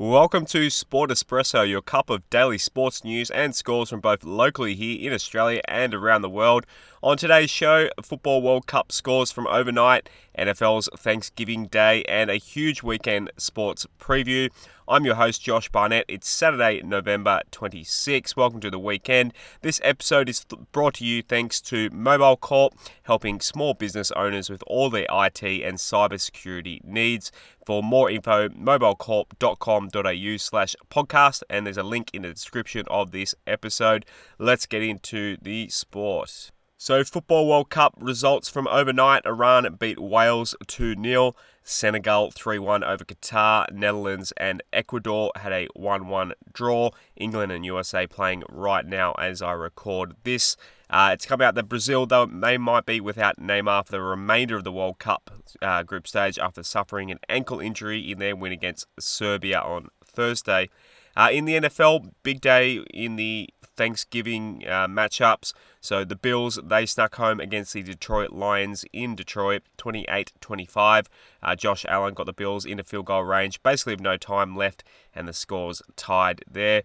Welcome to Sport Espresso, your cup of daily sports news and scores from both locally here in Australia and around the world. On today's show, Football World Cup scores from overnight, NFL's Thanksgiving Day, and a huge weekend sports preview. I'm your host, Josh Barnett. It's Saturday, November 26. Welcome to the weekend. This episode is brought to you thanks to Mobile Corp, helping small business owners with all their IT and cybersecurity needs. For more info, mobilecorp.com.au slash podcast, and there's a link in the description of this episode. Let's get into the sport. So, Football World Cup results from overnight Iran beat Wales 2 0. Senegal 3 1 over Qatar. Netherlands and Ecuador had a 1 1 draw. England and USA playing right now as I record this. Uh, it's come out that Brazil, though, they might be without Neymar for the remainder of the World Cup uh, group stage after suffering an ankle injury in their win against Serbia on Thursday. Uh, in the NFL, big day in the Thanksgiving uh, matchups. So the Bills, they snuck home against the Detroit Lions in Detroit, 28 25. Uh, Josh Allen got the Bills into field goal range, basically with no time left, and the scores tied there.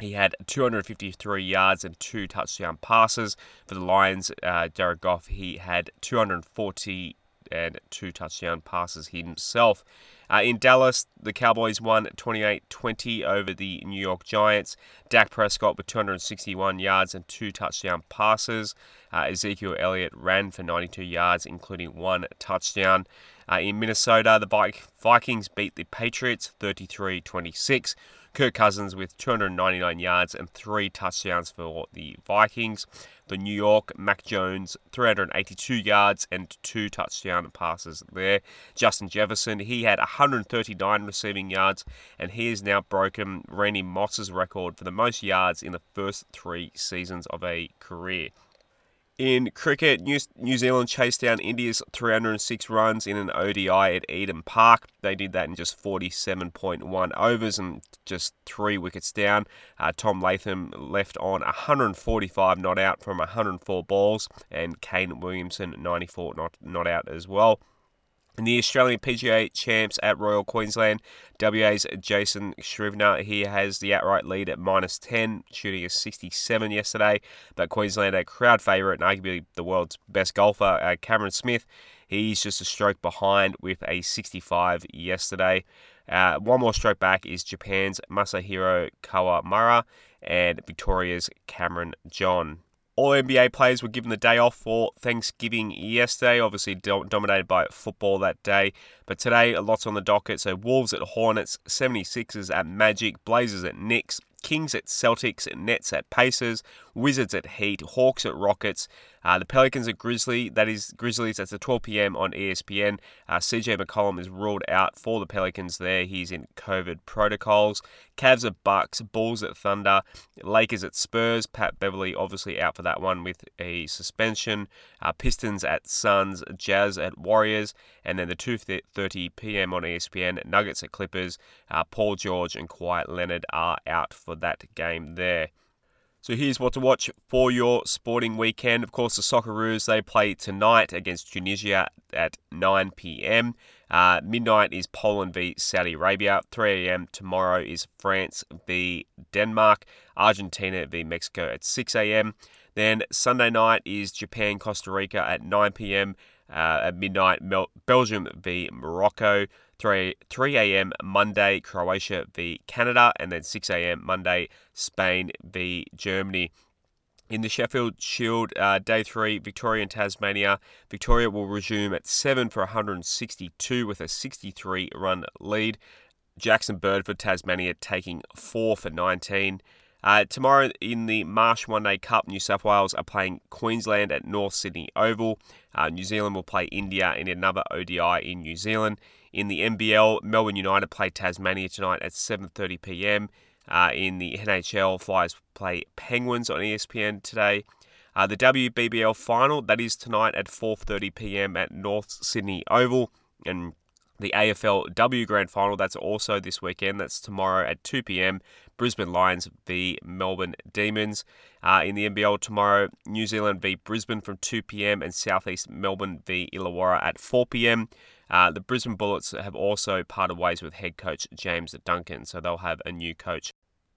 He had 253 yards and two touchdown passes. For the Lions, uh, Jared Goff, he had 240 and two touchdown passes himself. Uh, in Dallas, the Cowboys won 28 20 over the New York Giants. Dak Prescott with 261 yards and two touchdown passes. Uh, Ezekiel Elliott ran for 92 yards, including one touchdown. Uh, in Minnesota, the Vikings beat the Patriots 33 26. Kirk Cousins with 299 yards and three touchdowns for the Vikings. For New York, Mac Jones, 382 yards and two touchdown passes there. Justin Jefferson, he had 139 receiving yards, and he has now broken Randy Moss's record for the most yards in the first three seasons of a career. In cricket, New, New Zealand chased down India's 306 runs in an ODI at Eden Park. They did that in just 47.1 overs and just three wickets down. Uh, Tom Latham left on 145 not out from 104 balls, and Kane Williamson 94 not, not out as well. The Australian PGA champs at Royal Queensland, WA's Jason Scrivener, he has the outright lead at minus 10, shooting a 67 yesterday. But Queensland, a crowd favourite and arguably the world's best golfer, uh, Cameron Smith, he's just a stroke behind with a 65 yesterday. Uh, one more stroke back is Japan's Masahiro Kawamura and Victoria's Cameron John. All NBA players were given the day off for Thanksgiving yesterday, obviously dominated by football that day. But today, a lot's on the docket. So, Wolves at Hornets, 76ers at Magic, Blazers at Knicks, Kings at Celtics, Nets at Pacers, Wizards at Heat, Hawks at Rockets, uh, the Pelicans at Grizzly. That is Grizzlies. That's at 12 p.m. on ESPN. Uh, CJ McCollum is ruled out for the Pelicans. There, he's in COVID protocols. Cavs at Bucks, Bulls at Thunder, Lakers at Spurs. Pat Beverley obviously out for that one with a suspension. Uh, Pistons at Suns, Jazz at Warriors, and then the 2:30 p.m. on ESPN. Nuggets at Clippers. Uh, Paul George and Kawhi Leonard are out for that game there. So here's what to watch for your sporting weekend. Of course, the Socceroos, they play tonight against Tunisia at 9 p.m. Uh, midnight is Poland v Saudi Arabia. 3 a.m. tomorrow is France v Denmark. Argentina v Mexico at 6 a.m. Then Sunday night is Japan Costa Rica at 9 p.m. Uh, at midnight, Mel- Belgium v Morocco. 3, 3 a.m. Monday, Croatia v Canada, and then 6 a.m. Monday, Spain v Germany. In the Sheffield Shield, uh, day three, Victoria and Tasmania. Victoria will resume at 7 for 162 with a 63 run lead. Jackson Bird for Tasmania taking 4 for 19. Uh, tomorrow in the Marsh One Day Cup, New South Wales are playing Queensland at North Sydney Oval. Uh, New Zealand will play India in another ODI in New Zealand. In the NBL, Melbourne United play Tasmania tonight at 7:30 p.m. Uh, in the NHL, Flyers play Penguins on ESPN today. Uh, the WBBL final that is tonight at 4:30 p.m. at North Sydney Oval, and the AFLW Grand Final that's also this weekend. That's tomorrow at 2 p.m. Brisbane Lions v Melbourne Demons. Uh, in the NBL tomorrow, New Zealand v Brisbane from 2 p.m. and Southeast Melbourne v Illawarra at 4 p.m. Uh, the Brisbane Bullets have also parted ways with head coach James Duncan, so they'll have a new coach.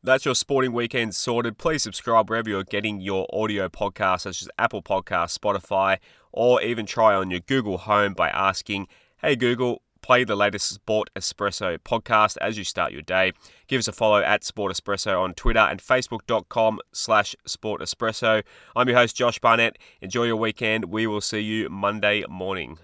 That's your sporting weekend sorted. Please subscribe wherever you're getting your audio podcasts, such as Apple Podcasts, Spotify, or even try on your Google Home by asking, Hey Google, play the latest Sport Espresso podcast as you start your day. Give us a follow at Sport Espresso on Twitter and Facebook.com slash Sport Espresso. I'm your host, Josh Barnett. Enjoy your weekend. We will see you Monday morning.